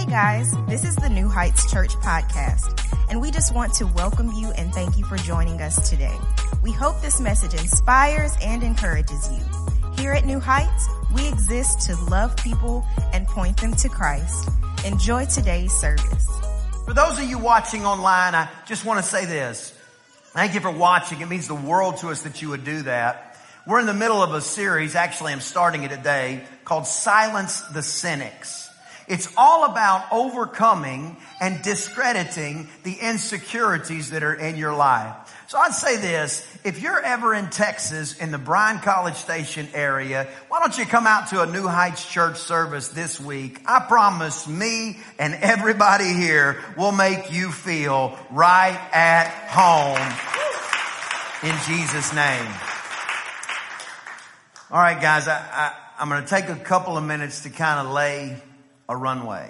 Hey guys, this is the New Heights Church podcast, and we just want to welcome you and thank you for joining us today. We hope this message inspires and encourages you. Here at New Heights, we exist to love people and point them to Christ. Enjoy today's service. For those of you watching online, I just want to say this. Thank you for watching. It means the world to us that you would do that. We're in the middle of a series, actually I'm starting it today, called Silence the Cynics. It's all about overcoming and discrediting the insecurities that are in your life. So I'd say this, if you're ever in Texas in the Bryan College Station area, why don't you come out to a New Heights Church service this week? I promise me and everybody here will make you feel right at home in Jesus name. All right, guys, I, I, I'm going to take a couple of minutes to kind of lay a runway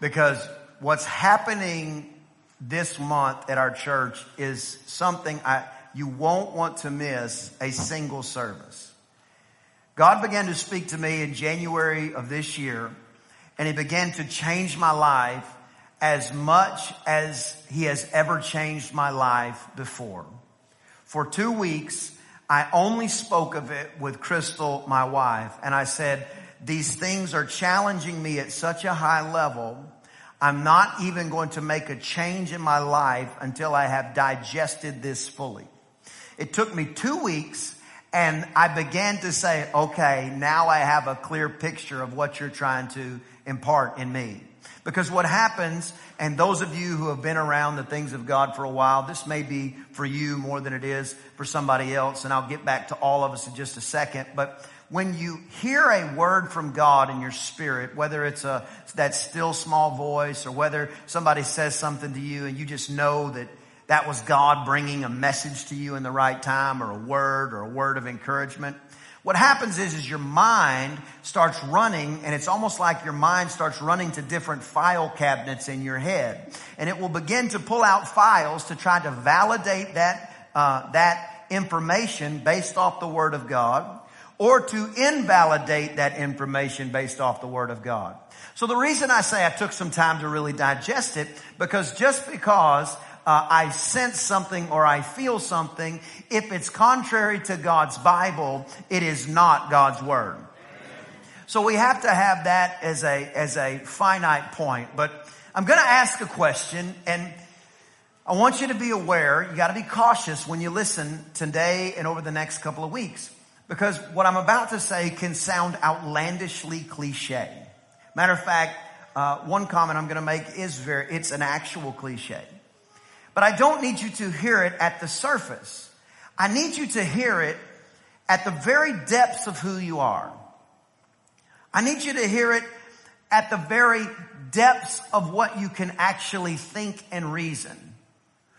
because what's happening this month at our church is something I, you won't want to miss a single service. God began to speak to me in January of this year and he began to change my life as much as he has ever changed my life before. For two weeks, I only spoke of it with Crystal, my wife, and I said, these things are challenging me at such a high level. I'm not even going to make a change in my life until I have digested this fully. It took me two weeks and I began to say, okay, now I have a clear picture of what you're trying to impart in me. Because what happens, and those of you who have been around the things of God for a while, this may be for you more than it is for somebody else, and I'll get back to all of us in just a second, but when you hear a word from God in your spirit, whether it's a, that still small voice or whether somebody says something to you and you just know that that was God bringing a message to you in the right time or a word or a word of encouragement. What happens is, is your mind starts running and it's almost like your mind starts running to different file cabinets in your head. And it will begin to pull out files to try to validate that, uh, that information based off the word of God or to invalidate that information based off the word of God. So the reason I say I took some time to really digest it, because just because uh, I sense something or I feel something, if it's contrary to God's Bible, it is not God's word. So we have to have that as a, as a finite point. But I'm going to ask a question and I want you to be aware, you got to be cautious when you listen today and over the next couple of weeks. Because what I'm about to say can sound outlandishly cliche. Matter of fact, uh, one comment I'm going to make is very, it's an actual cliche. But I don't need you to hear it at the surface. I need you to hear it at the very depths of who you are. I need you to hear it at the very depths of what you can actually think and reason.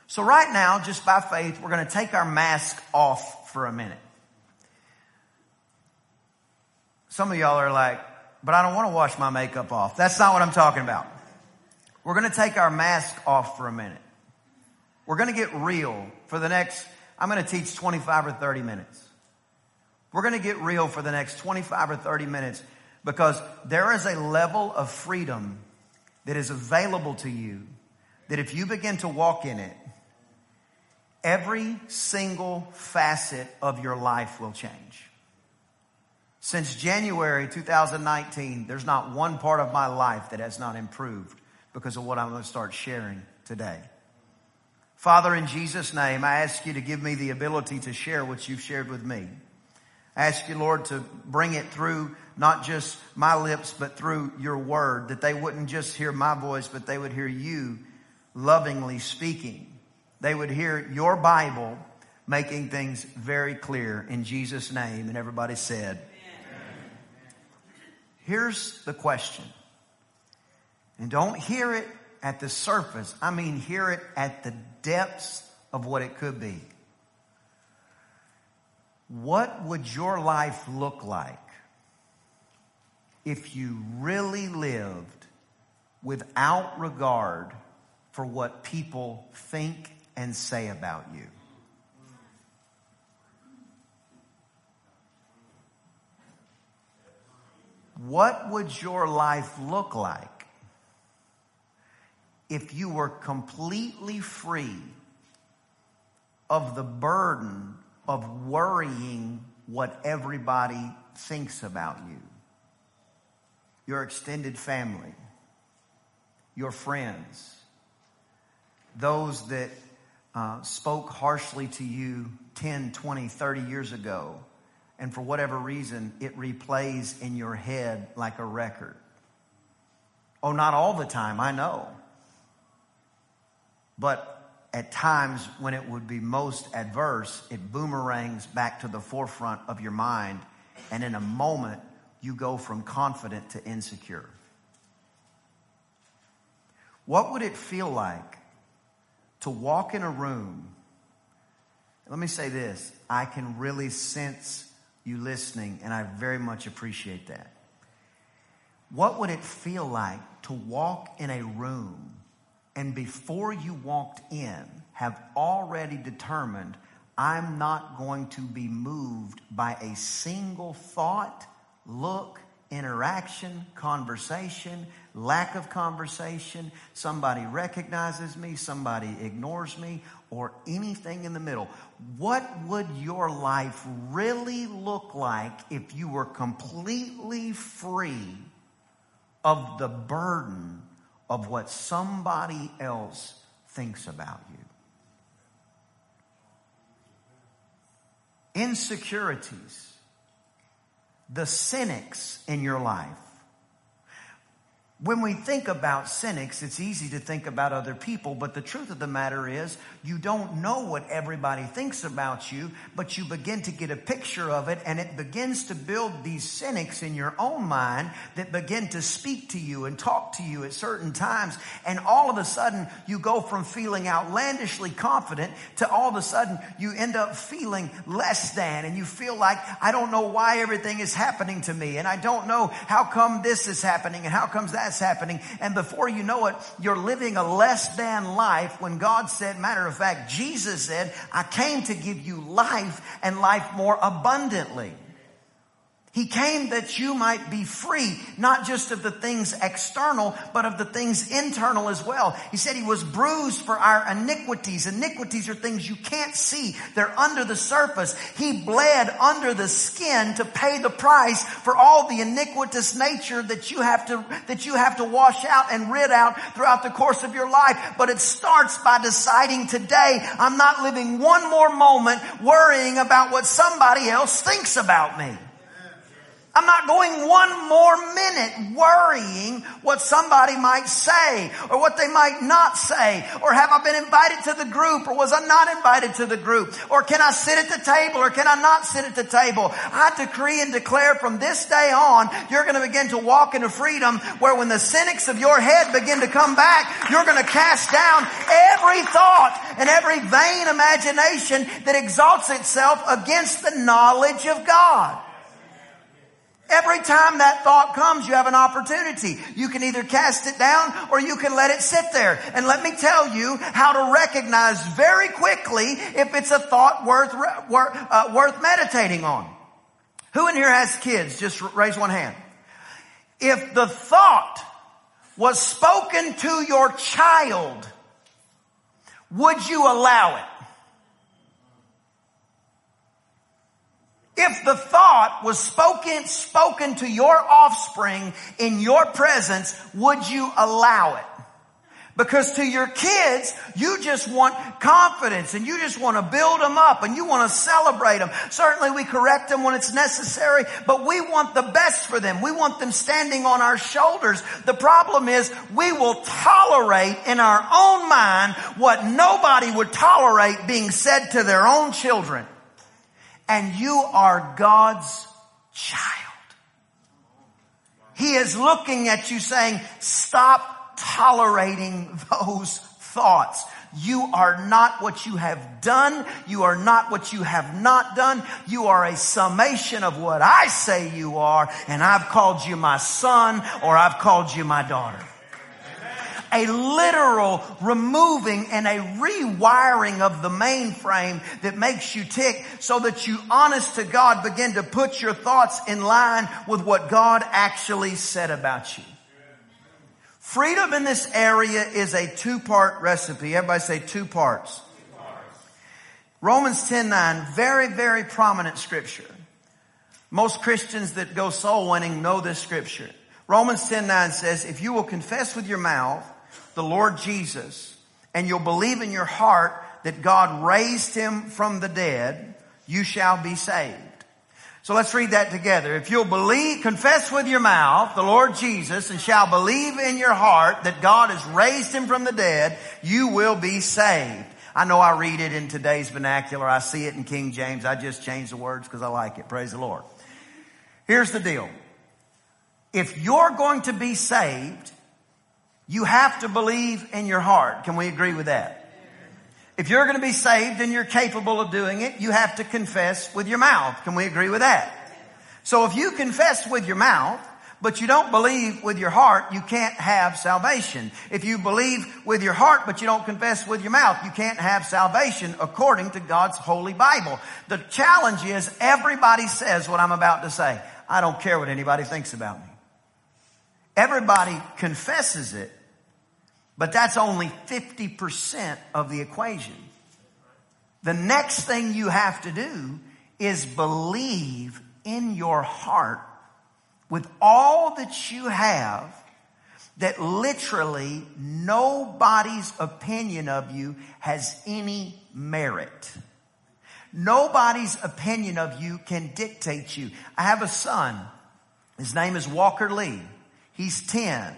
So right now, just by faith, we're going to take our mask off for a minute. Some of y'all are like, but I don't want to wash my makeup off. That's not what I'm talking about. We're going to take our mask off for a minute. We're going to get real for the next, I'm going to teach 25 or 30 minutes. We're going to get real for the next 25 or 30 minutes because there is a level of freedom that is available to you that if you begin to walk in it, every single facet of your life will change. Since January 2019, there's not one part of my life that has not improved because of what I'm going to start sharing today. Father, in Jesus' name, I ask you to give me the ability to share what you've shared with me. I ask you, Lord, to bring it through not just my lips, but through your word, that they wouldn't just hear my voice, but they would hear you lovingly speaking. They would hear your Bible making things very clear in Jesus' name. And everybody said, Here's the question. And don't hear it at the surface. I mean, hear it at the depths of what it could be. What would your life look like if you really lived without regard for what people think and say about you? What would your life look like if you were completely free of the burden of worrying what everybody thinks about you, your extended family, your friends, those that uh, spoke harshly to you 10, 20, 30 years ago, and for whatever reason, it replays in your head like a record. Oh, not all the time, I know. But at times when it would be most adverse, it boomerangs back to the forefront of your mind. And in a moment, you go from confident to insecure. What would it feel like to walk in a room? Let me say this I can really sense you listening, and I very much appreciate that. What would it feel like to walk in a room and before you walked in have already determined I'm not going to be moved by a single thought, look, interaction, conversation, lack of conversation, somebody recognizes me, somebody ignores me, or anything in the middle. What would your life really look like if you were completely free of the burden of what somebody else thinks about you. Insecurities, the cynics in your life, when we think about cynics, it's easy to think about other people, but the truth of the matter is you don't know what everybody thinks about you, but you begin to get a picture of it and it begins to build these cynics in your own mind that begin to speak to you and talk to you at certain times. And all of a sudden you go from feeling outlandishly confident to all of a sudden you end up feeling less than and you feel like, I don't know why everything is happening to me and I don't know how come this is happening and how comes that that's happening. And before you know it, you're living a less than life when God said, matter of fact, Jesus said, I came to give you life and life more abundantly. He came that you might be free, not just of the things external, but of the things internal as well. He said he was bruised for our iniquities. Iniquities are things you can't see. They're under the surface. He bled under the skin to pay the price for all the iniquitous nature that you have to, that you have to wash out and rid out throughout the course of your life. But it starts by deciding today, I'm not living one more moment worrying about what somebody else thinks about me. I'm not going one more minute worrying what somebody might say or what they might not say or have I been invited to the group or was I not invited to the group or can I sit at the table or can I not sit at the table? I decree and declare from this day on, you're going to begin to walk into freedom where when the cynics of your head begin to come back, you're going to cast down every thought and every vain imagination that exalts itself against the knowledge of God. Every time that thought comes, you have an opportunity. You can either cast it down or you can let it sit there. And let me tell you how to recognize very quickly if it's a thought worth, worth, uh, worth meditating on. Who in here has kids? Just raise one hand. If the thought was spoken to your child, would you allow it? If the thought was spoken, spoken to your offspring in your presence, would you allow it? Because to your kids, you just want confidence and you just want to build them up and you want to celebrate them. Certainly we correct them when it's necessary, but we want the best for them. We want them standing on our shoulders. The problem is we will tolerate in our own mind what nobody would tolerate being said to their own children and you are God's child. He is looking at you saying, stop tolerating those thoughts. You are not what you have done. You are not what you have not done. You are a summation of what I say you are, and I've called you my son or I've called you my daughter a literal removing and a rewiring of the mainframe that makes you tick so that you honest to God begin to put your thoughts in line with what God actually said about you. Freedom in this area is a two-part recipe. Everybody say two parts. Romans 10 9, very, very prominent scripture. Most Christians that go soul winning know this scripture. Romans 10 9 says, if you will confess with your mouth the Lord Jesus and you'll believe in your heart that God raised him from the dead, you shall be saved. So let's read that together. If you'll believe, confess with your mouth the Lord Jesus and shall believe in your heart that God has raised him from the dead, you will be saved. I know I read it in today's vernacular. I see it in King James. I just change the words because I like it. Praise the Lord. Here's the deal. If you're going to be saved, you have to believe in your heart. Can we agree with that? If you're going to be saved and you're capable of doing it, you have to confess with your mouth. Can we agree with that? So if you confess with your mouth, but you don't believe with your heart, you can't have salvation. If you believe with your heart, but you don't confess with your mouth, you can't have salvation according to God's holy Bible. The challenge is everybody says what I'm about to say. I don't care what anybody thinks about me. Everybody confesses it, but that's only 50% of the equation. The next thing you have to do is believe in your heart with all that you have that literally nobody's opinion of you has any merit. Nobody's opinion of you can dictate you. I have a son. His name is Walker Lee. He's 10.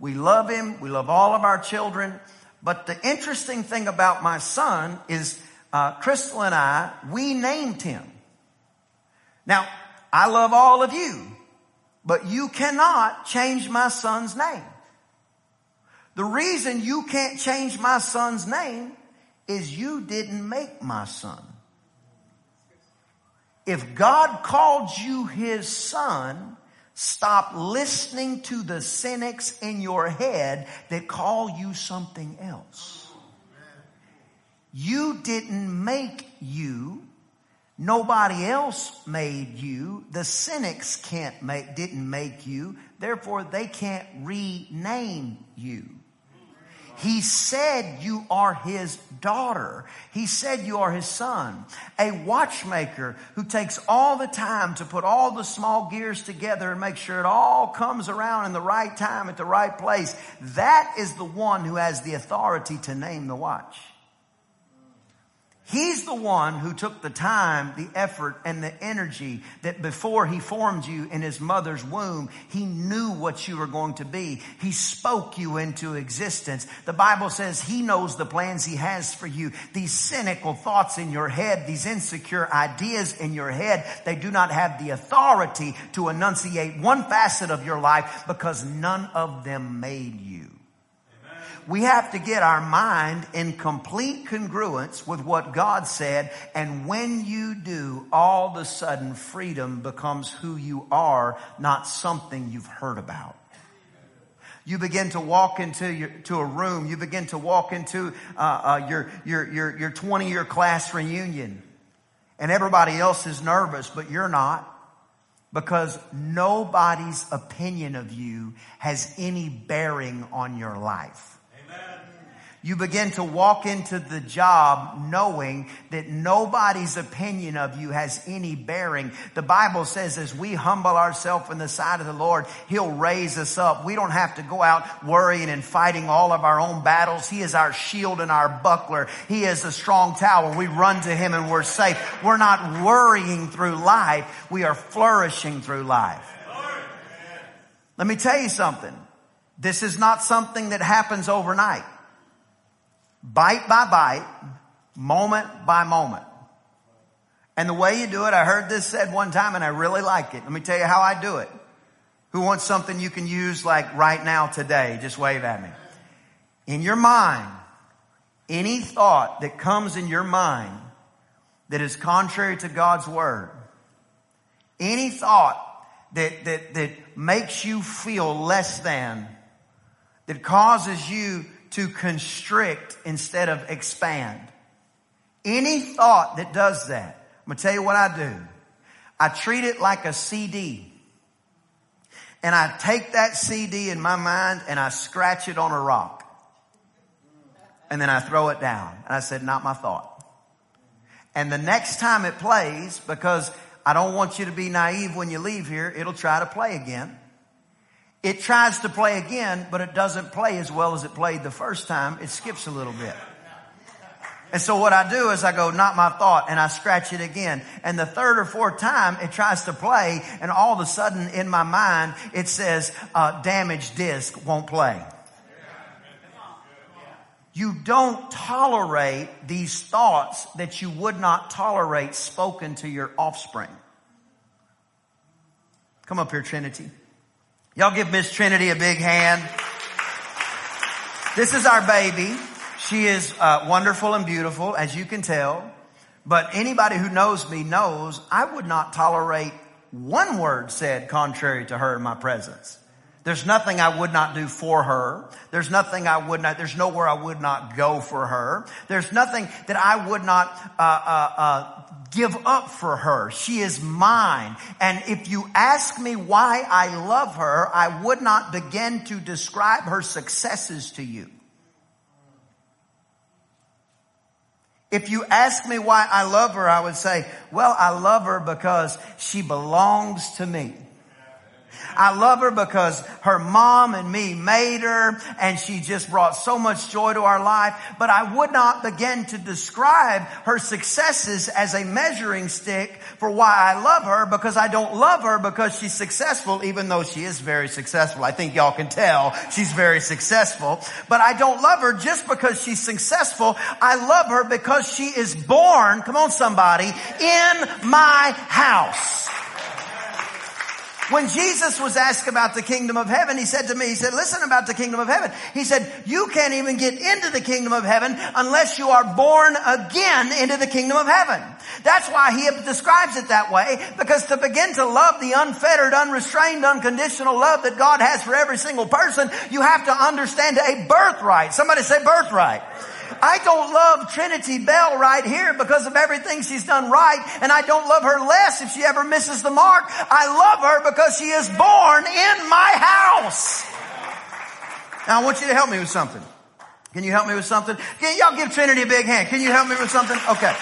We love him. We love all of our children. But the interesting thing about my son is uh, Crystal and I, we named him. Now, I love all of you, but you cannot change my son's name. The reason you can't change my son's name is you didn't make my son. If God called you his son, Stop listening to the cynics in your head that call you something else. You didn't make you. Nobody else made you. The cynics can't make, didn't make you. Therefore, they can't rename you. He said you are his daughter. He said you are his son. A watchmaker who takes all the time to put all the small gears together and make sure it all comes around in the right time at the right place. That is the one who has the authority to name the watch. He's the one who took the time, the effort, and the energy that before he formed you in his mother's womb, he knew what you were going to be. He spoke you into existence. The Bible says he knows the plans he has for you. These cynical thoughts in your head, these insecure ideas in your head, they do not have the authority to enunciate one facet of your life because none of them made you we have to get our mind in complete congruence with what God said. And when you do, all of a sudden freedom becomes who you are, not something you've heard about. You begin to walk into your, to a room. You begin to walk into uh, uh, your your your your 20 year class reunion, and everybody else is nervous, but you're not because nobody's opinion of you has any bearing on your life. You begin to walk into the job knowing that nobody's opinion of you has any bearing. The Bible says as we humble ourselves in the sight of the Lord, He'll raise us up. We don't have to go out worrying and fighting all of our own battles. He is our shield and our buckler. He is a strong tower. We run to Him and we're safe. We're not worrying through life. We are flourishing through life. Let me tell you something. This is not something that happens overnight bite by bite, moment by moment. And the way you do it, I heard this said one time and I really like it. Let me tell you how I do it. Who wants something you can use like right now today? Just wave at me. In your mind, any thought that comes in your mind that is contrary to God's word, any thought that, that, that makes you feel less than, that causes you to constrict instead of expand. Any thought that does that, I'm going to tell you what I do. I treat it like a CD. And I take that CD in my mind and I scratch it on a rock. And then I throw it down. And I said, not my thought. And the next time it plays, because I don't want you to be naive when you leave here, it'll try to play again. It tries to play again, but it doesn't play as well as it played the first time. It skips a little bit. And so what I do is I go, not my thought, and I scratch it again. And the third or fourth time it tries to play, and all of a sudden in my mind it says, uh, damaged disc won't play. You don't tolerate these thoughts that you would not tolerate spoken to your offspring. Come up here, Trinity. Y'all give Miss Trinity a big hand. This is our baby. She is uh, wonderful and beautiful, as you can tell. But anybody who knows me knows I would not tolerate one word said contrary to her in my presence. There's nothing I would not do for her. There's nothing I would not, there's nowhere I would not go for her. There's nothing that I would not, uh, uh, uh, give up for her. She is mine. And if you ask me why I love her, I would not begin to describe her successes to you. If you ask me why I love her, I would say, well, I love her because she belongs to me. I love her because her mom and me made her and she just brought so much joy to our life. But I would not begin to describe her successes as a measuring stick for why I love her because I don't love her because she's successful even though she is very successful. I think y'all can tell she's very successful. But I don't love her just because she's successful. I love her because she is born, come on somebody, in my house. When Jesus was asked about the kingdom of heaven, he said to me, he said, listen about the kingdom of heaven. He said, you can't even get into the kingdom of heaven unless you are born again into the kingdom of heaven. That's why he describes it that way, because to begin to love the unfettered, unrestrained, unconditional love that God has for every single person, you have to understand a birthright. Somebody say birthright. I don't love Trinity Bell right here because of everything she's done right, and I don't love her less if she ever misses the mark. I love her because she is born in my house. Now I want you to help me with something. Can you help me with something? Can y'all give Trinity a big hand? Can you help me with something? Okay.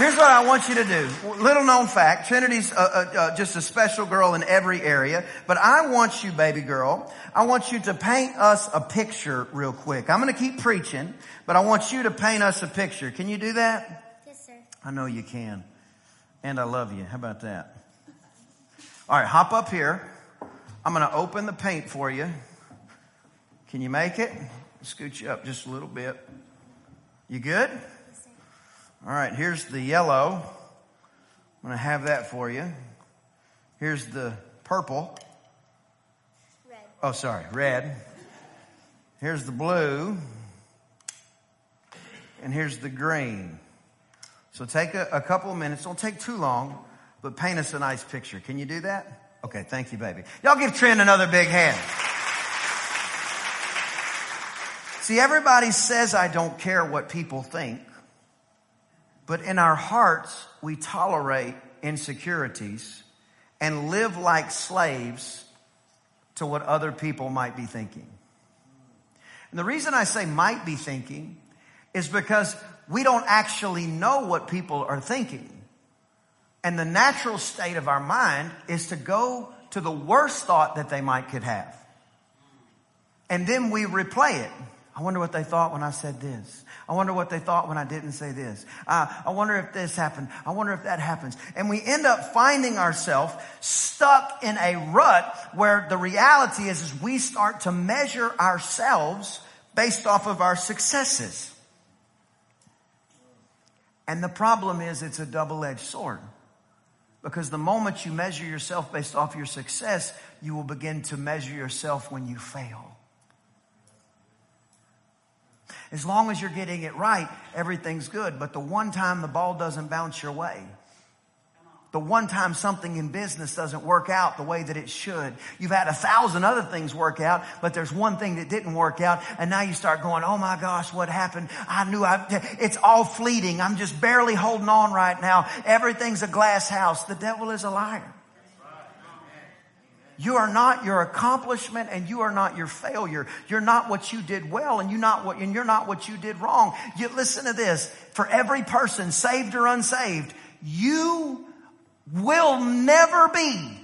Here's what I want you to do. Little known fact, Trinity's uh, uh, uh, just a special girl in every area, but I want you, baby girl, I want you to paint us a picture real quick. I'm going to keep preaching, but I want you to paint us a picture. Can you do that? Yes, sir. I know you can. And I love you. How about that? All right, hop up here. I'm going to open the paint for you. Can you make it? Scoot you up just a little bit. You good? All right, here's the yellow. I'm going to have that for you. Here's the purple. Red. Oh, sorry, red. Here's the blue. And here's the green. So take a, a couple of minutes. Don't take too long, but paint us a nice picture. Can you do that? Okay, thank you, baby. Y'all give Trent another big hand. See, everybody says I don't care what people think. But in our hearts, we tolerate insecurities and live like slaves to what other people might be thinking. And the reason I say might be thinking is because we don't actually know what people are thinking. And the natural state of our mind is to go to the worst thought that they might could have. And then we replay it. I wonder what they thought when I said this. I wonder what they thought when I didn't say this. Uh, I wonder if this happened. I wonder if that happens. And we end up finding ourselves stuck in a rut where the reality is, is we start to measure ourselves based off of our successes. And the problem is it's a double-edged sword. Because the moment you measure yourself based off your success, you will begin to measure yourself when you fail. As long as you're getting it right, everything's good. But the one time the ball doesn't bounce your way, the one time something in business doesn't work out the way that it should. You've had a thousand other things work out, but there's one thing that didn't work out. And now you start going, Oh my gosh, what happened? I knew I, it's all fleeting. I'm just barely holding on right now. Everything's a glass house. The devil is a liar. You are not your accomplishment and you are not your failure. You're not what you did well and you not what, and you're not what you did wrong. You listen to this. For every person, saved or unsaved, you will never be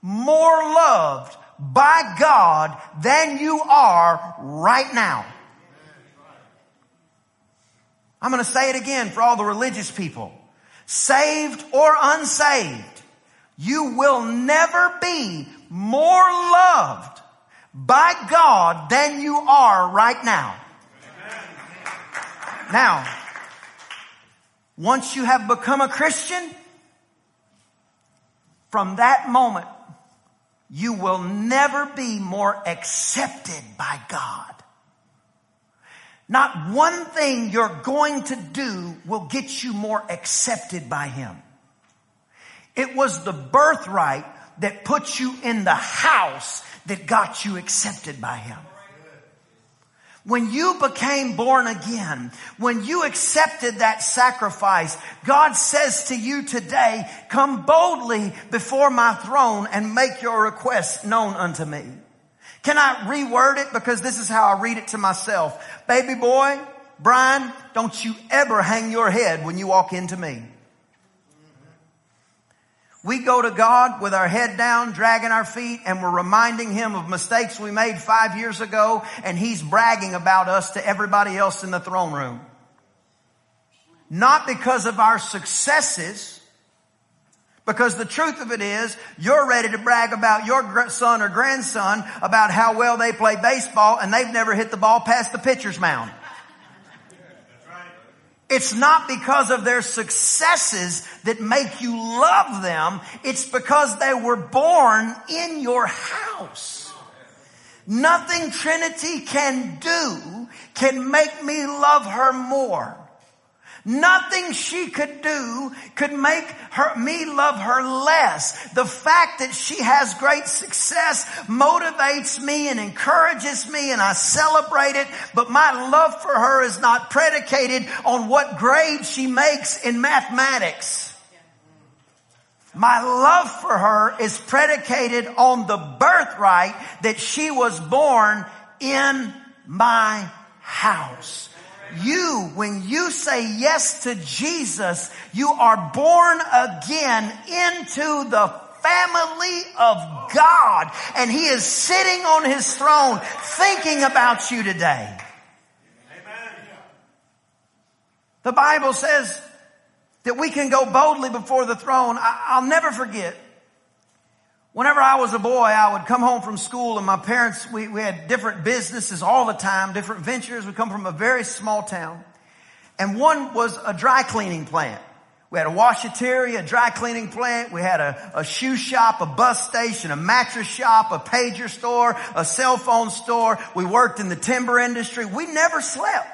more loved by God than you are right now. I'm going to say it again for all the religious people. Saved or unsaved, you will never be more loved by God than you are right now. Now, once you have become a Christian, from that moment, you will never be more accepted by God. Not one thing you're going to do will get you more accepted by Him. It was the birthright that put you in the house that got you accepted by Him. When you became born again, when you accepted that sacrifice, God says to you today, come boldly before my throne and make your request known unto me. Can I reword it? Because this is how I read it to myself. Baby boy, Brian, don't you ever hang your head when you walk into me. We go to God with our head down, dragging our feet, and we're reminding Him of mistakes we made five years ago, and He's bragging about us to everybody else in the throne room. Not because of our successes, because the truth of it is, you're ready to brag about your son or grandson about how well they play baseball, and they've never hit the ball past the pitcher's mound. It's not because of their successes that make you love them. It's because they were born in your house. Nothing Trinity can do can make me love her more. Nothing she could do could make her, me love her less. The fact that she has great success motivates me and encourages me and I celebrate it, but my love for her is not predicated on what grade she makes in mathematics. My love for her is predicated on the birthright that she was born in my house. You, when you say yes to Jesus, you are born again into the family of God. And He is sitting on His throne thinking about you today. Amen. The Bible says that we can go boldly before the throne. I'll never forget Whenever I was a boy, I would come home from school and my parents, we, we had different businesses all the time, different ventures. We come from a very small town. And one was a dry cleaning plant. We had a washateria, a dry cleaning plant. We had a, a shoe shop, a bus station, a mattress shop, a pager store, a cell phone store. We worked in the timber industry. We never slept.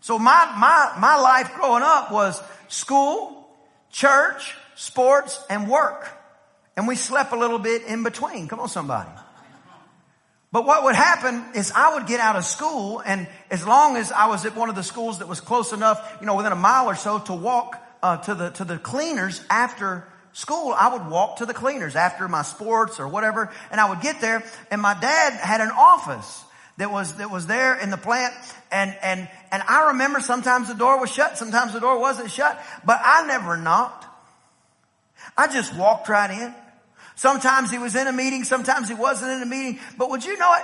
So my, my, my life growing up was school, church, sports, and work. And we slept a little bit in between. Come on, somebody. But what would happen is I would get out of school and as long as I was at one of the schools that was close enough, you know, within a mile or so to walk uh, to the to the cleaners after school, I would walk to the cleaners after my sports or whatever, and I would get there. And my dad had an office that was that was there in the plant, and and and I remember sometimes the door was shut, sometimes the door wasn't shut, but I never knocked. I just walked right in. Sometimes he was in a meeting, sometimes he wasn't in a meeting. But would you know it?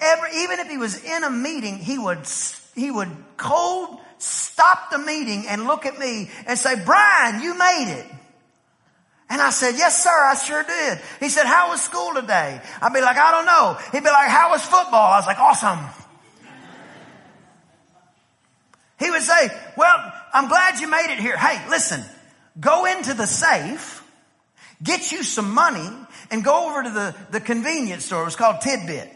Every, even if he was in a meeting, he would, he would cold stop the meeting and look at me and say, Brian, you made it. And I said, yes, sir, I sure did. He said, how was school today? I'd be like, I don't know. He'd be like, how was football? I was like, awesome. He would say, well, I'm glad you made it here. Hey, listen, go into the safe Get you some money and go over to the, the convenience store. It was called Tidbit.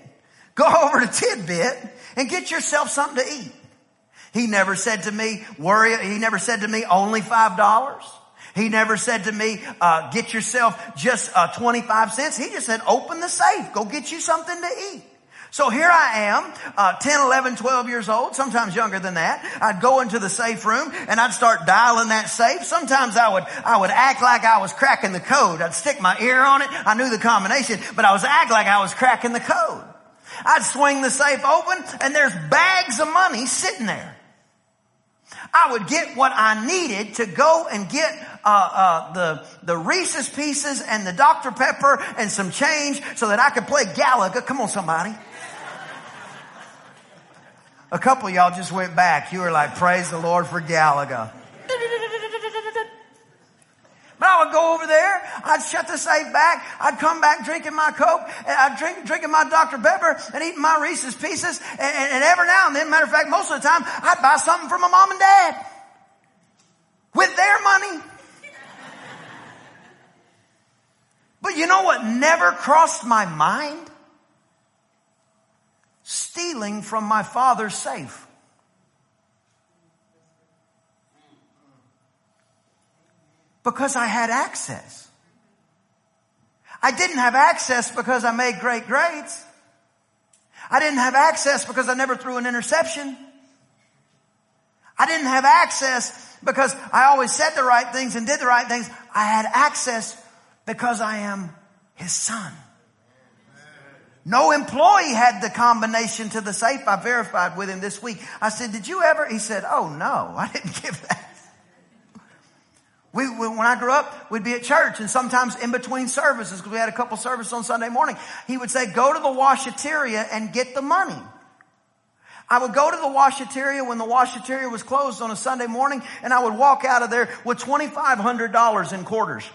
Go over to Tidbit and get yourself something to eat. He never said to me, worry, he never said to me, only five dollars. He never said to me, uh, get yourself just uh, 25 cents. He just said, open the safe. Go get you something to eat. So here I am, uh, 10, 11, 12 years old, sometimes younger than that. I'd go into the safe room and I'd start dialing that safe. Sometimes I would, I would act like I was cracking the code. I'd stick my ear on it. I knew the combination, but I was act like I was cracking the code. I'd swing the safe open and there's bags of money sitting there. I would get what I needed to go and get uh, uh, the the Reese's Pieces and the Dr Pepper and some change so that I could play Galaga. Come on, somebody. A couple y'all just went back. You were like, praise the Lord for Galaga. But I would go over there, I'd shut the safe back, I'd come back drinking my Coke, and I'd drink, drinking my Dr. Pepper and eating my Reese's Pieces, and, and, and every now and then, matter of fact, most of the time, I'd buy something for my mom and dad. With their money. But you know what never crossed my mind? Stealing from my father's safe. Because I had access. I didn't have access because I made great grades. I didn't have access because I never threw an interception. I didn't have access because I always said the right things and did the right things. I had access because I am his son. No employee had the combination to the safe. I verified with him this week. I said, did you ever? He said, oh no, I didn't give that. We, when I grew up, we'd be at church and sometimes in between services, because we had a couple services on Sunday morning, he would say, go to the washateria and get the money. I would go to the washateria when the washateria was closed on a Sunday morning and I would walk out of there with $2,500 in quarters.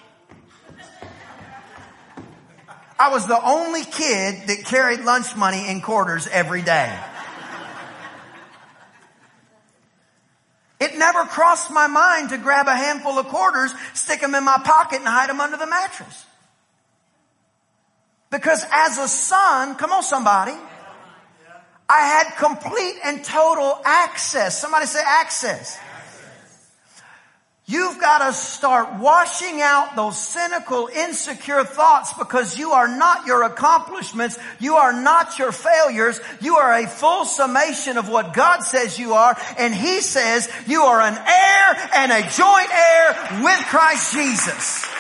I was the only kid that carried lunch money in quarters every day. It never crossed my mind to grab a handful of quarters, stick them in my pocket and hide them under the mattress. Because as a son, come on somebody, I had complete and total access. Somebody say access. You've got to start washing out those cynical, insecure thoughts because you are not your accomplishments. You are not your failures. You are a full summation of what God says you are. And He says you are an heir and a joint heir with Christ Jesus.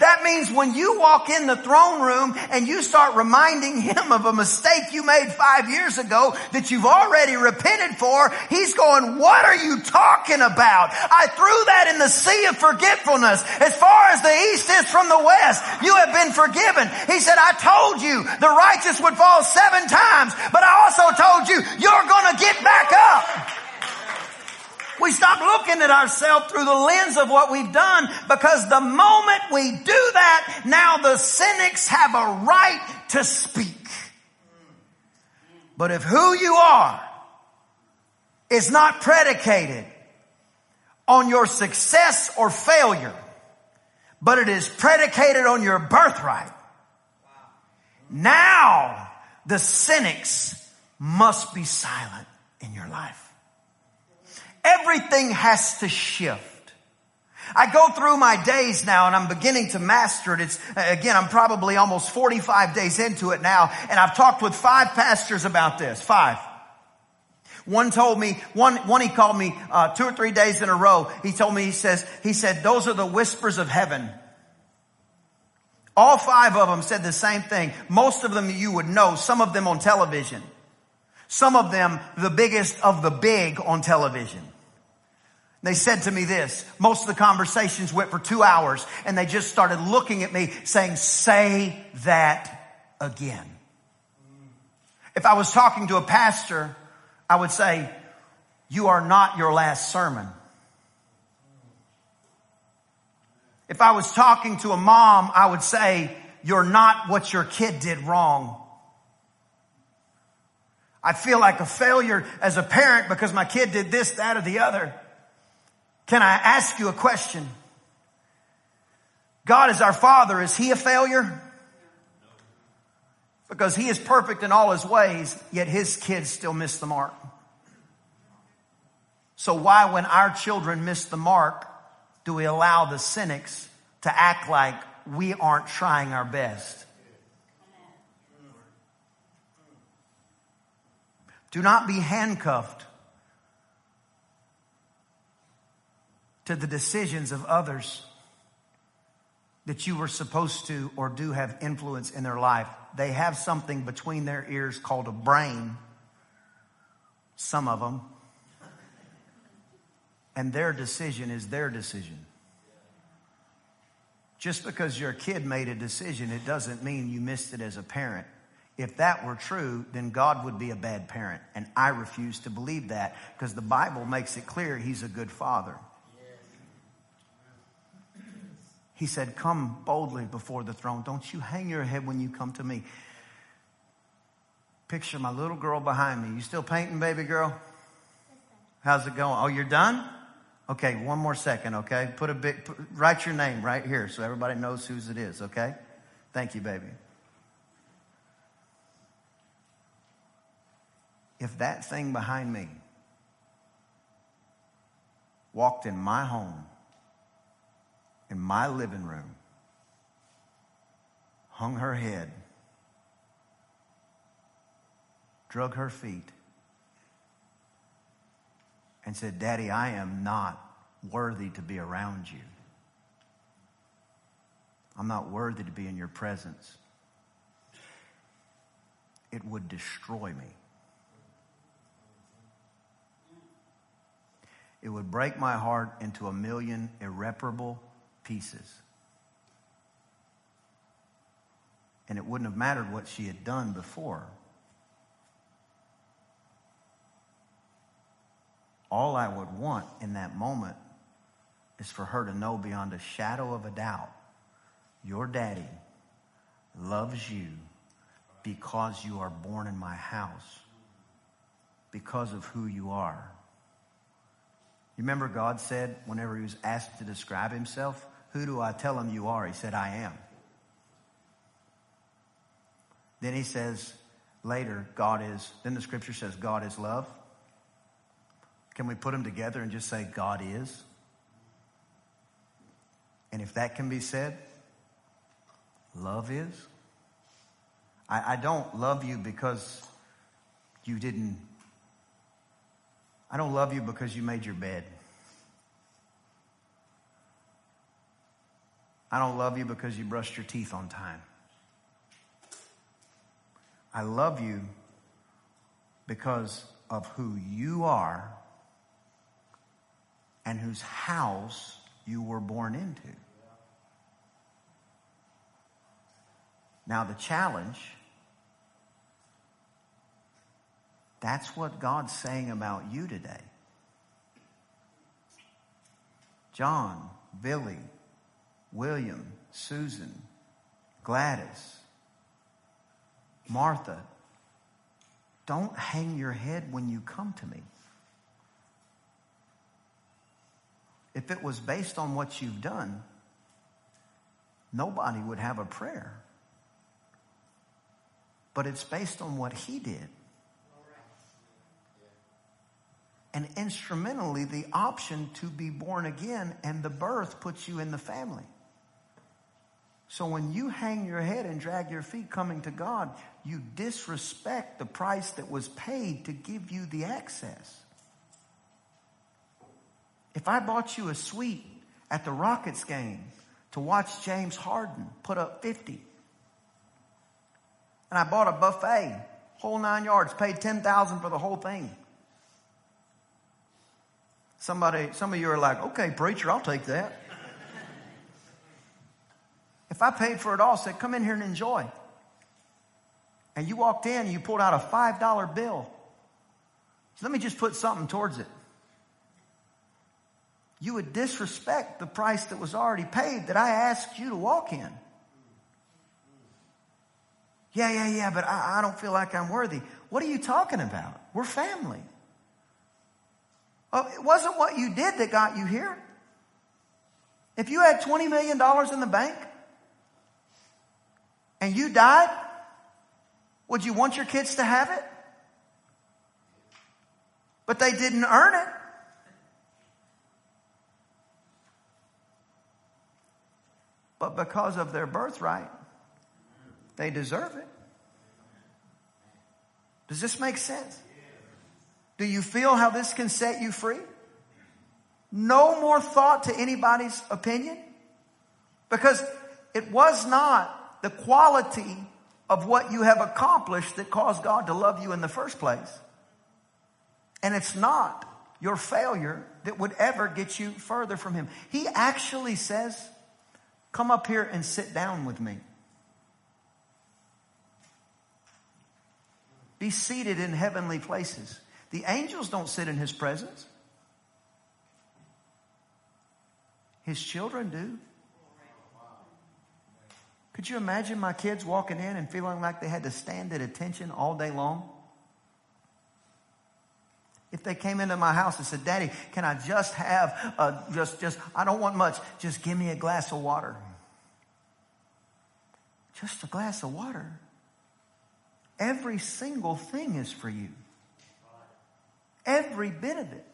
That means when you walk in the throne room and you start reminding him of a mistake you made five years ago that you've already repented for, he's going, what are you talking about? I threw that in the sea of forgetfulness. As far as the east is from the west, you have been forgiven. He said, I told you the righteous would fall seven times, but I also told you you're gonna get back up. We stop looking at ourselves through the lens of what we've done because the moment we do that, now the cynics have a right to speak. But if who you are is not predicated on your success or failure, but it is predicated on your birthright, now the cynics must be silent in your life. Everything has to shift. I go through my days now and I'm beginning to master it. It's, again, I'm probably almost 45 days into it now and I've talked with five pastors about this. Five. One told me, one, one he called me, uh, two or three days in a row. He told me, he says, he said, those are the whispers of heaven. All five of them said the same thing. Most of them you would know, some of them on television. Some of them the biggest of the big on television. They said to me this, most of the conversations went for two hours and they just started looking at me saying, say that again. If I was talking to a pastor, I would say, you are not your last sermon. If I was talking to a mom, I would say, you're not what your kid did wrong. I feel like a failure as a parent because my kid did this, that, or the other. Can I ask you a question? God is our Father. Is He a failure? Because He is perfect in all His ways, yet His kids still miss the mark. So why, when our children miss the mark, do we allow the cynics to act like we aren't trying our best? Do not be handcuffed to the decisions of others that you were supposed to or do have influence in their life. They have something between their ears called a brain, some of them, and their decision is their decision. Just because your kid made a decision, it doesn't mean you missed it as a parent. If that were true, then God would be a bad parent. And I refuse to believe that because the Bible makes it clear he's a good father. He said, Come boldly before the throne. Don't you hang your head when you come to me. Picture my little girl behind me. You still painting, baby girl? How's it going? Oh, you're done? Okay, one more second, okay? Put a big, put, write your name right here so everybody knows whose it is, okay? Thank you, baby. If that thing behind me walked in my home, in my living room, hung her head, drug her feet, and said, Daddy, I am not worthy to be around you. I'm not worthy to be in your presence. It would destroy me. It would break my heart into a million irreparable pieces. And it wouldn't have mattered what she had done before. All I would want in that moment is for her to know beyond a shadow of a doubt your daddy loves you because you are born in my house, because of who you are. You remember God said, whenever he was asked to describe himself, Who do I tell him you are? He said, I am. Then he says, later, God is, then the scripture says, God is love. Can we put them together and just say, God is? And if that can be said, love is. I, I don't love you because you didn't, I don't love you because you made your bed. I don't love you because you brushed your teeth on time. I love you because of who you are and whose house you were born into. Now, the challenge that's what God's saying about you today. John, Billy, William, Susan, Gladys, Martha, don't hang your head when you come to me. If it was based on what you've done, nobody would have a prayer. But it's based on what he did. And instrumentally, the option to be born again and the birth puts you in the family. So when you hang your head and drag your feet coming to God, you disrespect the price that was paid to give you the access. If I bought you a suite at the Rockets game to watch James Harden put up 50, and I bought a buffet, whole nine yards, paid 10,000 for the whole thing. Somebody, some of you are like, okay, preacher, I'll take that. If I paid for it all, said, come in here and enjoy. And you walked in and you pulled out a $5 bill. So let me just put something towards it you would disrespect the price that was already paid that I asked you to walk in. Yeah, yeah, yeah, but I, I, don't feel like I'm worthy. What are you talking about? We're family. Oh, it wasn't what you did that got you here. If you had $20 million in the bank and you died, would you want your kids to have it? But they didn't earn it. but because of their birthright, they deserve it. Does this make sense? Do you feel how this can set you free? No more thought to anybody's opinion? Because it was not the quality of what you have accomplished that caused God to love you in the first place. And it's not your failure that would ever get you further from Him. He actually says, Come up here and sit down with me. Be seated in heavenly places. The angels don't sit in His presence, His children do. Could you imagine my kids walking in and feeling like they had to stand at attention all day long? If they came into my house and said, Daddy, can I just have, uh, just, just, I don't want much, just give me a glass of water. Just a glass of water. Every single thing is for you. Every bit of it.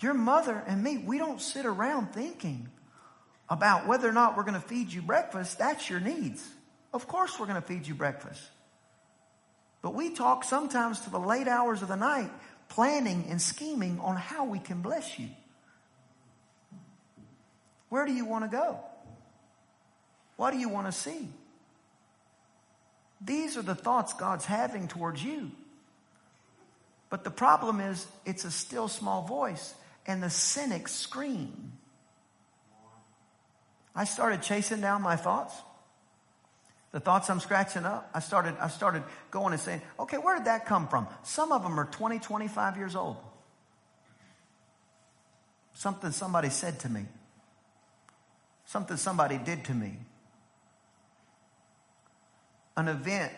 Your mother and me, we don't sit around thinking, about whether or not we're going to feed you breakfast, that's your needs. Of course, we're going to feed you breakfast. But we talk sometimes to the late hours of the night, planning and scheming on how we can bless you. Where do you want to go? What do you want to see? These are the thoughts God's having towards you. But the problem is, it's a still small voice, and the cynics scream. I started chasing down my thoughts. The thoughts I'm scratching up, I started, I started going and saying, okay, where did that come from? Some of them are 20, 25 years old. Something somebody said to me. Something somebody did to me. An event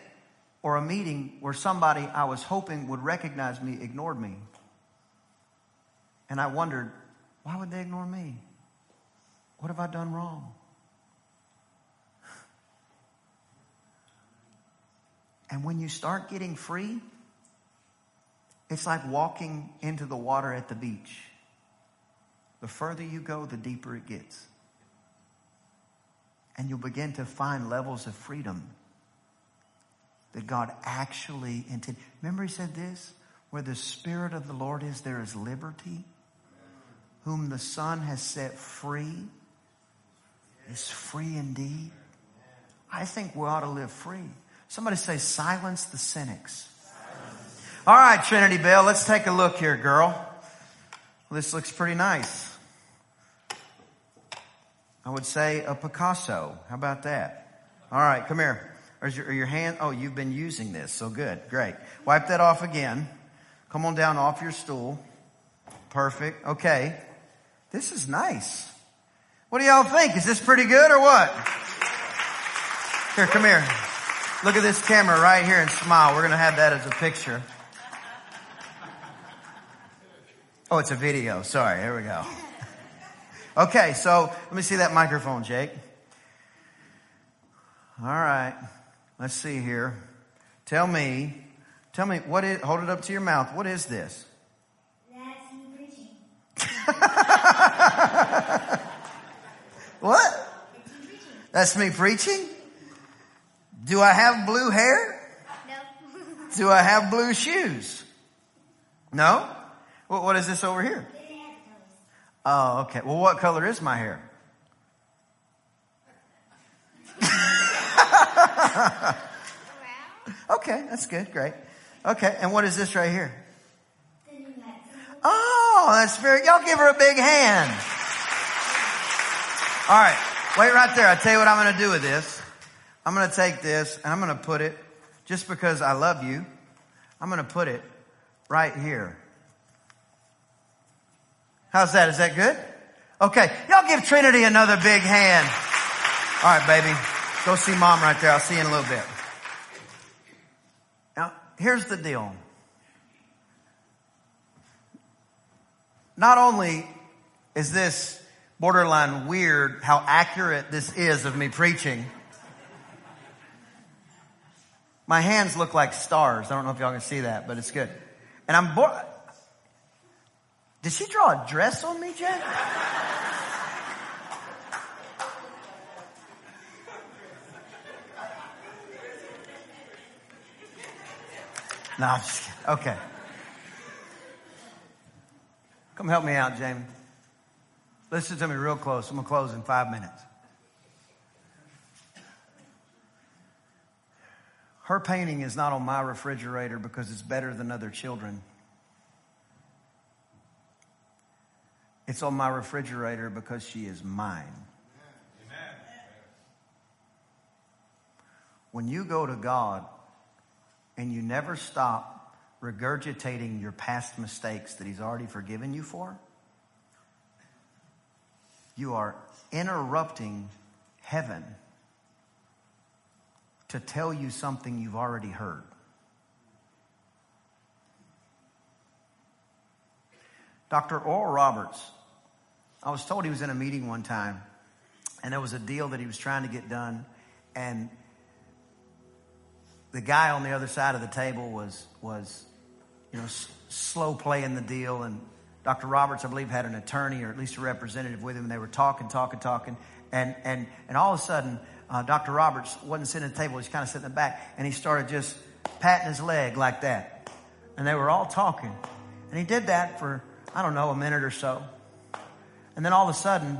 or a meeting where somebody I was hoping would recognize me ignored me. And I wondered, why would they ignore me? What have I done wrong? And when you start getting free, it's like walking into the water at the beach. The further you go, the deeper it gets. And you'll begin to find levels of freedom that God actually intended. Remember, He said this where the Spirit of the Lord is, there is liberty. Whom the Son has set free is free indeed. I think we ought to live free. Somebody say, silence the cynics. All right, Trinity Bell, let's take a look here, girl. This looks pretty nice. I would say a Picasso. How about that? All right, come here. Is your, your hand? Oh, you've been using this. So good. Great. Wipe that off again. Come on down off your stool. Perfect. Okay. This is nice. What do y'all think? Is this pretty good or what? Here, come here. Look at this camera right here and smile. We're going to have that as a picture. Oh, it's a video. Sorry. Here we go. Okay, so let me see that microphone, Jake. All right. Let's see here. Tell me, tell me what is, hold it up to your mouth. What is this? That's preaching. What? That's me preaching. That's me preaching? Do I have blue hair? No. Do I have blue shoes? No? What, what is this over here? They didn't have colors. Oh, okay. Well, what color is my hair? Okay, that's good. Great. Okay, and what is this right here? The new lights. Oh, that's very, y'all give her a big hand. All right, wait right there. I'll tell you what I'm going to do with this. I'm going to take this and I'm going to put it, just because I love you, I'm going to put it right here. How's that? Is that good? Okay, y'all give Trinity another big hand. All right, baby. Go see mom right there. I'll see you in a little bit. Now, here's the deal. Not only is this borderline weird how accurate this is of me preaching, my hands look like stars. I don't know if y'all can see that, but it's good. And I'm bored. Did she draw a dress on me, Jen? No, I'm just kidding. Okay. Come help me out, Jamie. Listen to me real close. I'm going to close in five minutes. Her painting is not on my refrigerator because it's better than other children. It's on my refrigerator because she is mine. When you go to God and you never stop regurgitating your past mistakes that He's already forgiven you for, you are interrupting heaven to tell you something you've already heard. Dr. Oral Roberts, I was told he was in a meeting one time and there was a deal that he was trying to get done and the guy on the other side of the table was was you know s- slow playing the deal and Dr. Roberts I believe had an attorney or at least a representative with him and they were talking talking talking and and and all of a sudden uh, Dr. Roberts wasn't sitting at the table he was kind of sitting in the back and he started just patting his leg like that and they were all talking and he did that for I don't know a minute or so and then all of a sudden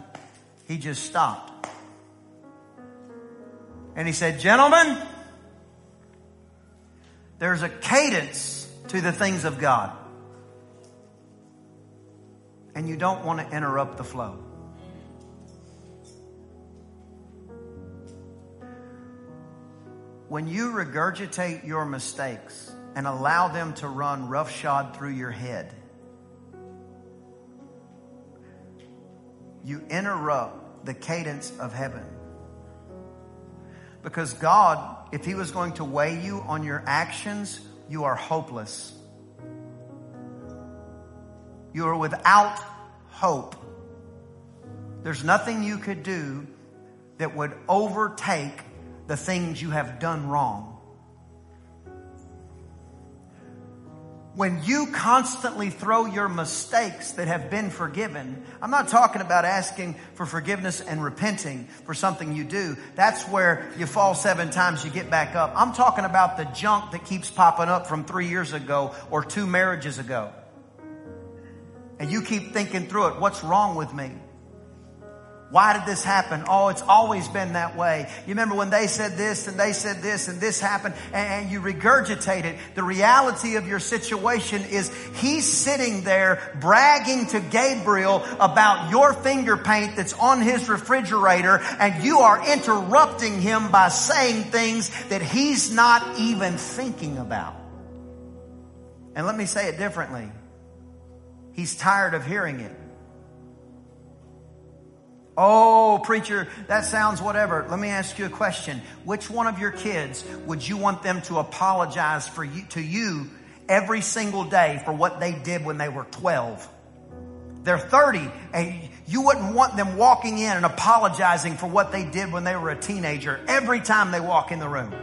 he just stopped and he said gentlemen there's a cadence to the things of God. And you don't want to interrupt the flow. When you regurgitate your mistakes and allow them to run roughshod through your head, you interrupt the cadence of heaven. Because God, if He was going to weigh you on your actions, you are hopeless. You are without hope. There's nothing you could do that would overtake the things you have done wrong. When you constantly throw your mistakes that have been forgiven, I'm not talking about asking for forgiveness and repenting for something you do. That's where you fall seven times, you get back up. I'm talking about the junk that keeps popping up from three years ago or two marriages ago. And you keep thinking through it. What's wrong with me? Why did this happen? Oh, it's always been that way. You remember when they said this and they said this and this happened and, you regurgitate it. The reality of your situation is he's sitting there bragging to Gabriel about your finger paint that's on his refrigerator and you are interrupting him by saying things that he's not even thinking about. And let me say it differently. He's tired of hearing it. Oh, preacher, that sounds whatever. Let me ask you a question. Which one of your kids would you want them to apologize for you, to you every single day for what they did when they were 12? They're 30 and you wouldn't want them walking in and apologizing for what they did when they were a teenager every time they walk in the room.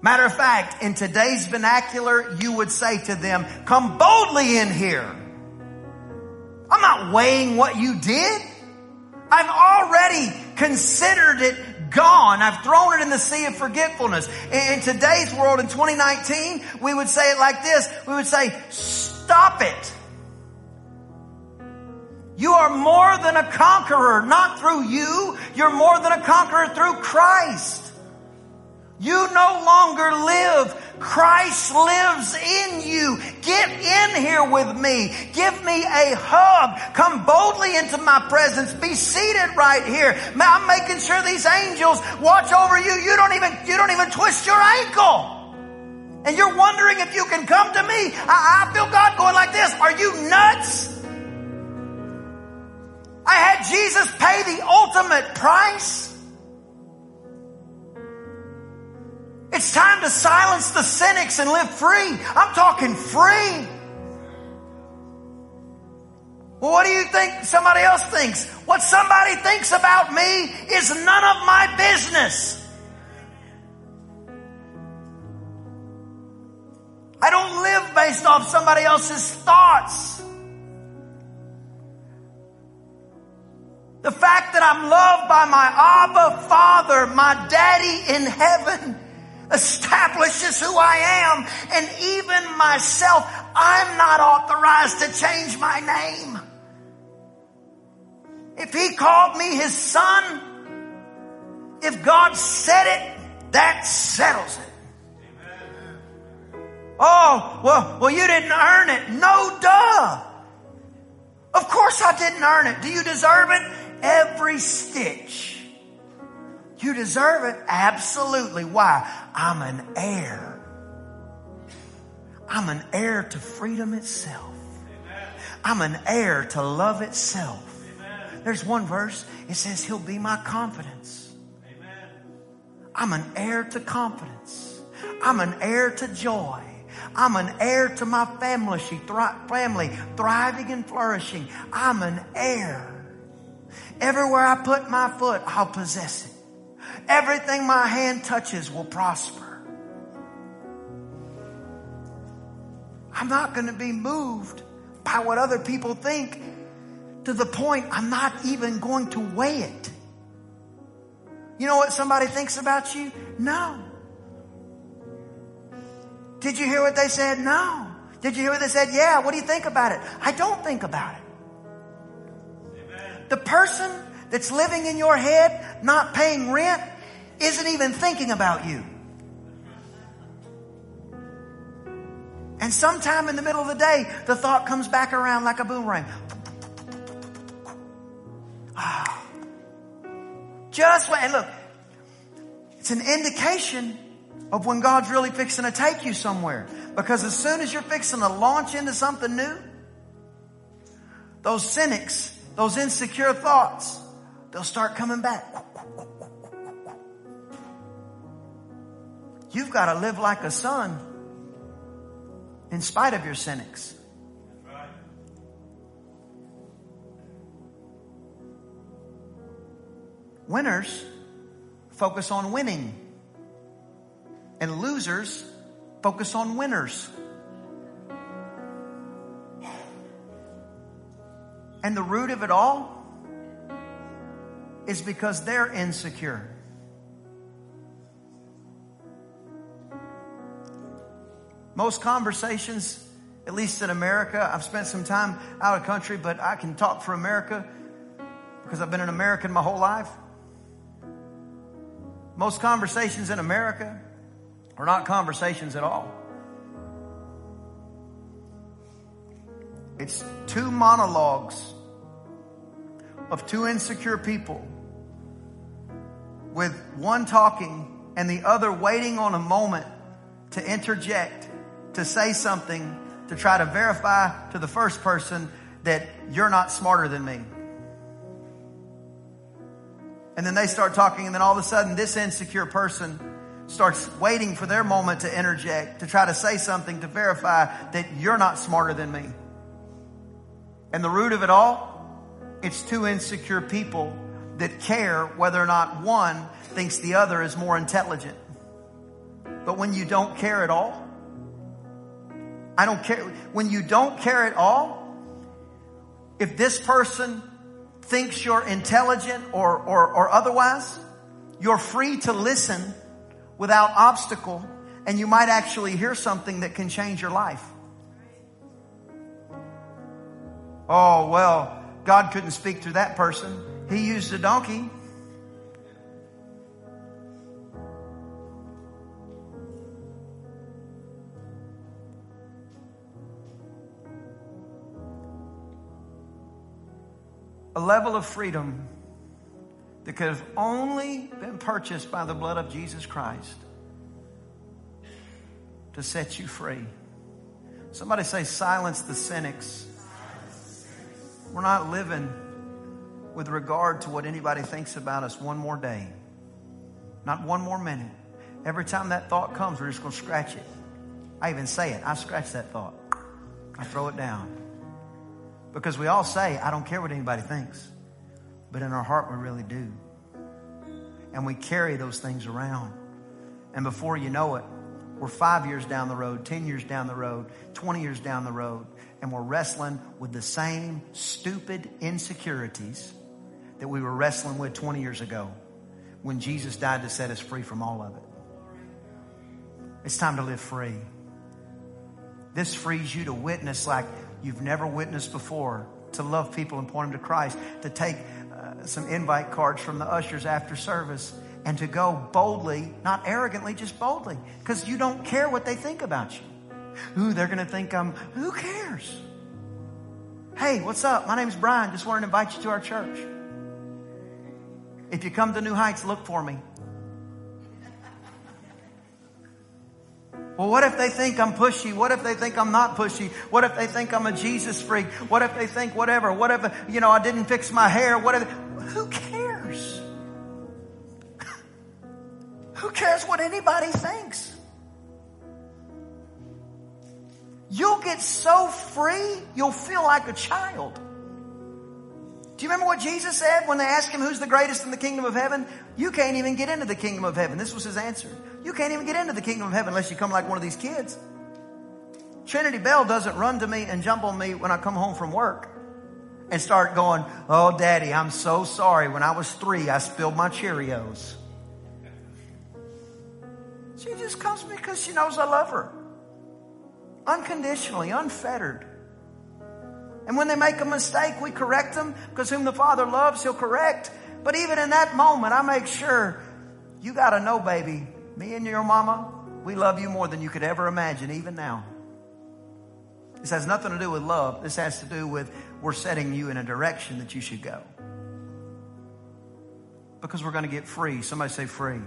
Matter of fact, in today's vernacular, you would say to them, come boldly in here. I'm not weighing what you did. I've already considered it gone. I've thrown it in the sea of forgetfulness. In today's world, in 2019, we would say it like this. We would say, stop it. You are more than a conqueror, not through you. You're more than a conqueror through Christ. You no longer live. Christ lives in you. Get in here with me. Give me a hug. Come boldly into my presence. Be seated right here. I'm making sure these angels watch over you. You don't even, you don't even twist your ankle. And you're wondering if you can come to me. I, I feel God going like this. Are you nuts? I had Jesus pay the ultimate price. It's time to silence the cynics and live free. I'm talking free. Well, what do you think somebody else thinks? What somebody thinks about me is none of my business. I don't live based off somebody else's thoughts. The fact that I'm loved by my Abba Father, my daddy in heaven, establishes who I am and even myself. I'm not authorized to change my name. If he called me his son, if God said it, that settles it. Oh, well, well, you didn't earn it. No, duh. Of course I didn't earn it. Do you deserve it? Every stitch. You deserve it? Absolutely. Why? I'm an heir. I'm an heir to freedom itself. I'm an heir to love itself. There's one verse, it says, He'll be my confidence. Amen. I'm an heir to confidence. I'm an heir to joy. I'm an heir to my family, She family thriving and flourishing. I'm an heir. Everywhere I put my foot, I'll possess it. Everything my hand touches will prosper. I'm not going to be moved by what other people think to the point I'm not even going to weigh it. You know what somebody thinks about you? No. Did you hear what they said? No. Did you hear what they said? Yeah. What do you think about it? I don't think about it. Amen. The person that's living in your head, not paying rent, isn't even thinking about you. And sometime in the middle of the day, the thought comes back around like a boomerang. Ah. Just wait. And look, it's an indication of when God's really fixing to take you somewhere. Because as soon as you're fixing to launch into something new, those cynics, those insecure thoughts, they'll start coming back. You've got to live like a son in spite of your cynics. Winners focus on winning, and losers focus on winners. And the root of it all is because they're insecure. Most conversations, at least in America, I've spent some time out of country, but I can talk for America because I've been an American my whole life. Most conversations in America are not conversations at all. It's two monologues of two insecure people with one talking and the other waiting on a moment to interject to say something to try to verify to the first person that you're not smarter than me. And then they start talking, and then all of a sudden, this insecure person starts waiting for their moment to interject, to try to say something to verify that you're not smarter than me. And the root of it all, it's two insecure people that care whether or not one thinks the other is more intelligent. But when you don't care at all, I don't care. When you don't care at all, if this person thinks you're intelligent or, or, or otherwise, you're free to listen without obstacle and you might actually hear something that can change your life. Oh, well, God couldn't speak through that person. He used a donkey. a level of freedom that could have only been purchased by the blood of Jesus Christ to set you free. Somebody say, silence the cynics. We're not living with regard to what anybody thinks about us one more day, not one more minute. Every time that thought comes, we're just going to scratch it. I even say it. I scratch that thought. I throw it down. Because we all say, I don't care what anybody thinks. But in our heart, we really do. And we carry those things around. And before you know it, we're five years down the road, 10 years down the road, 20 years down the road, and we're wrestling with the same stupid insecurities that we were wrestling with 20 years ago when Jesus died to set us free from all of it. It's time to live free. This frees you to witness like you've never witnessed before, to love people and point them to Christ, to take uh, some invite cards from the ushers after service, and to go boldly, not arrogantly, just boldly, because you don't care what they think about you. Ooh, they're going to think I'm, who cares? Hey, what's up? My name's Brian. Just wanted to invite you to our church. If you come to New Heights, look for me. Well, what if they think I'm pushy? What if they think I'm not pushy? What if they think I'm a Jesus freak? What if they think whatever? What if, you know, I didn't fix my hair? What if, who cares? who cares what anybody thinks? You'll get so free, you'll feel like a child. Do you remember what Jesus said when they asked him who's the greatest in the kingdom of heaven? You can't even get into the kingdom of heaven. This was his answer. You can't even get into the kingdom of heaven unless you come like one of these kids. Trinity Bell doesn't run to me and jump on me when I come home from work and start going, Oh, daddy, I'm so sorry. When I was three, I spilled my Cheerios. She just comes to me because she knows I love her. Unconditionally, unfettered. And when they make a mistake, we correct them because whom the Father loves, He'll correct. But even in that moment, I make sure you got to know, baby, me and your mama, we love you more than you could ever imagine, even now. This has nothing to do with love. This has to do with we're setting you in a direction that you should go. Because we're going to get free. Somebody say free.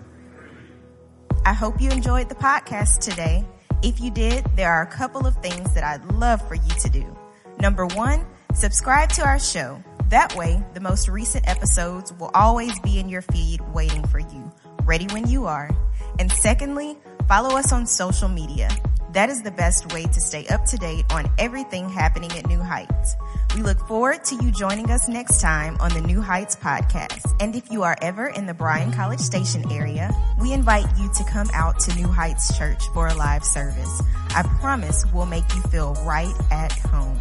I hope you enjoyed the podcast today. If you did, there are a couple of things that I'd love for you to do. Number one, subscribe to our show. That way, the most recent episodes will always be in your feed waiting for you, ready when you are. And secondly, follow us on social media. That is the best way to stay up to date on everything happening at New Heights. We look forward to you joining us next time on the New Heights podcast. And if you are ever in the Bryan College Station area, we invite you to come out to New Heights Church for a live service. I promise we'll make you feel right at home.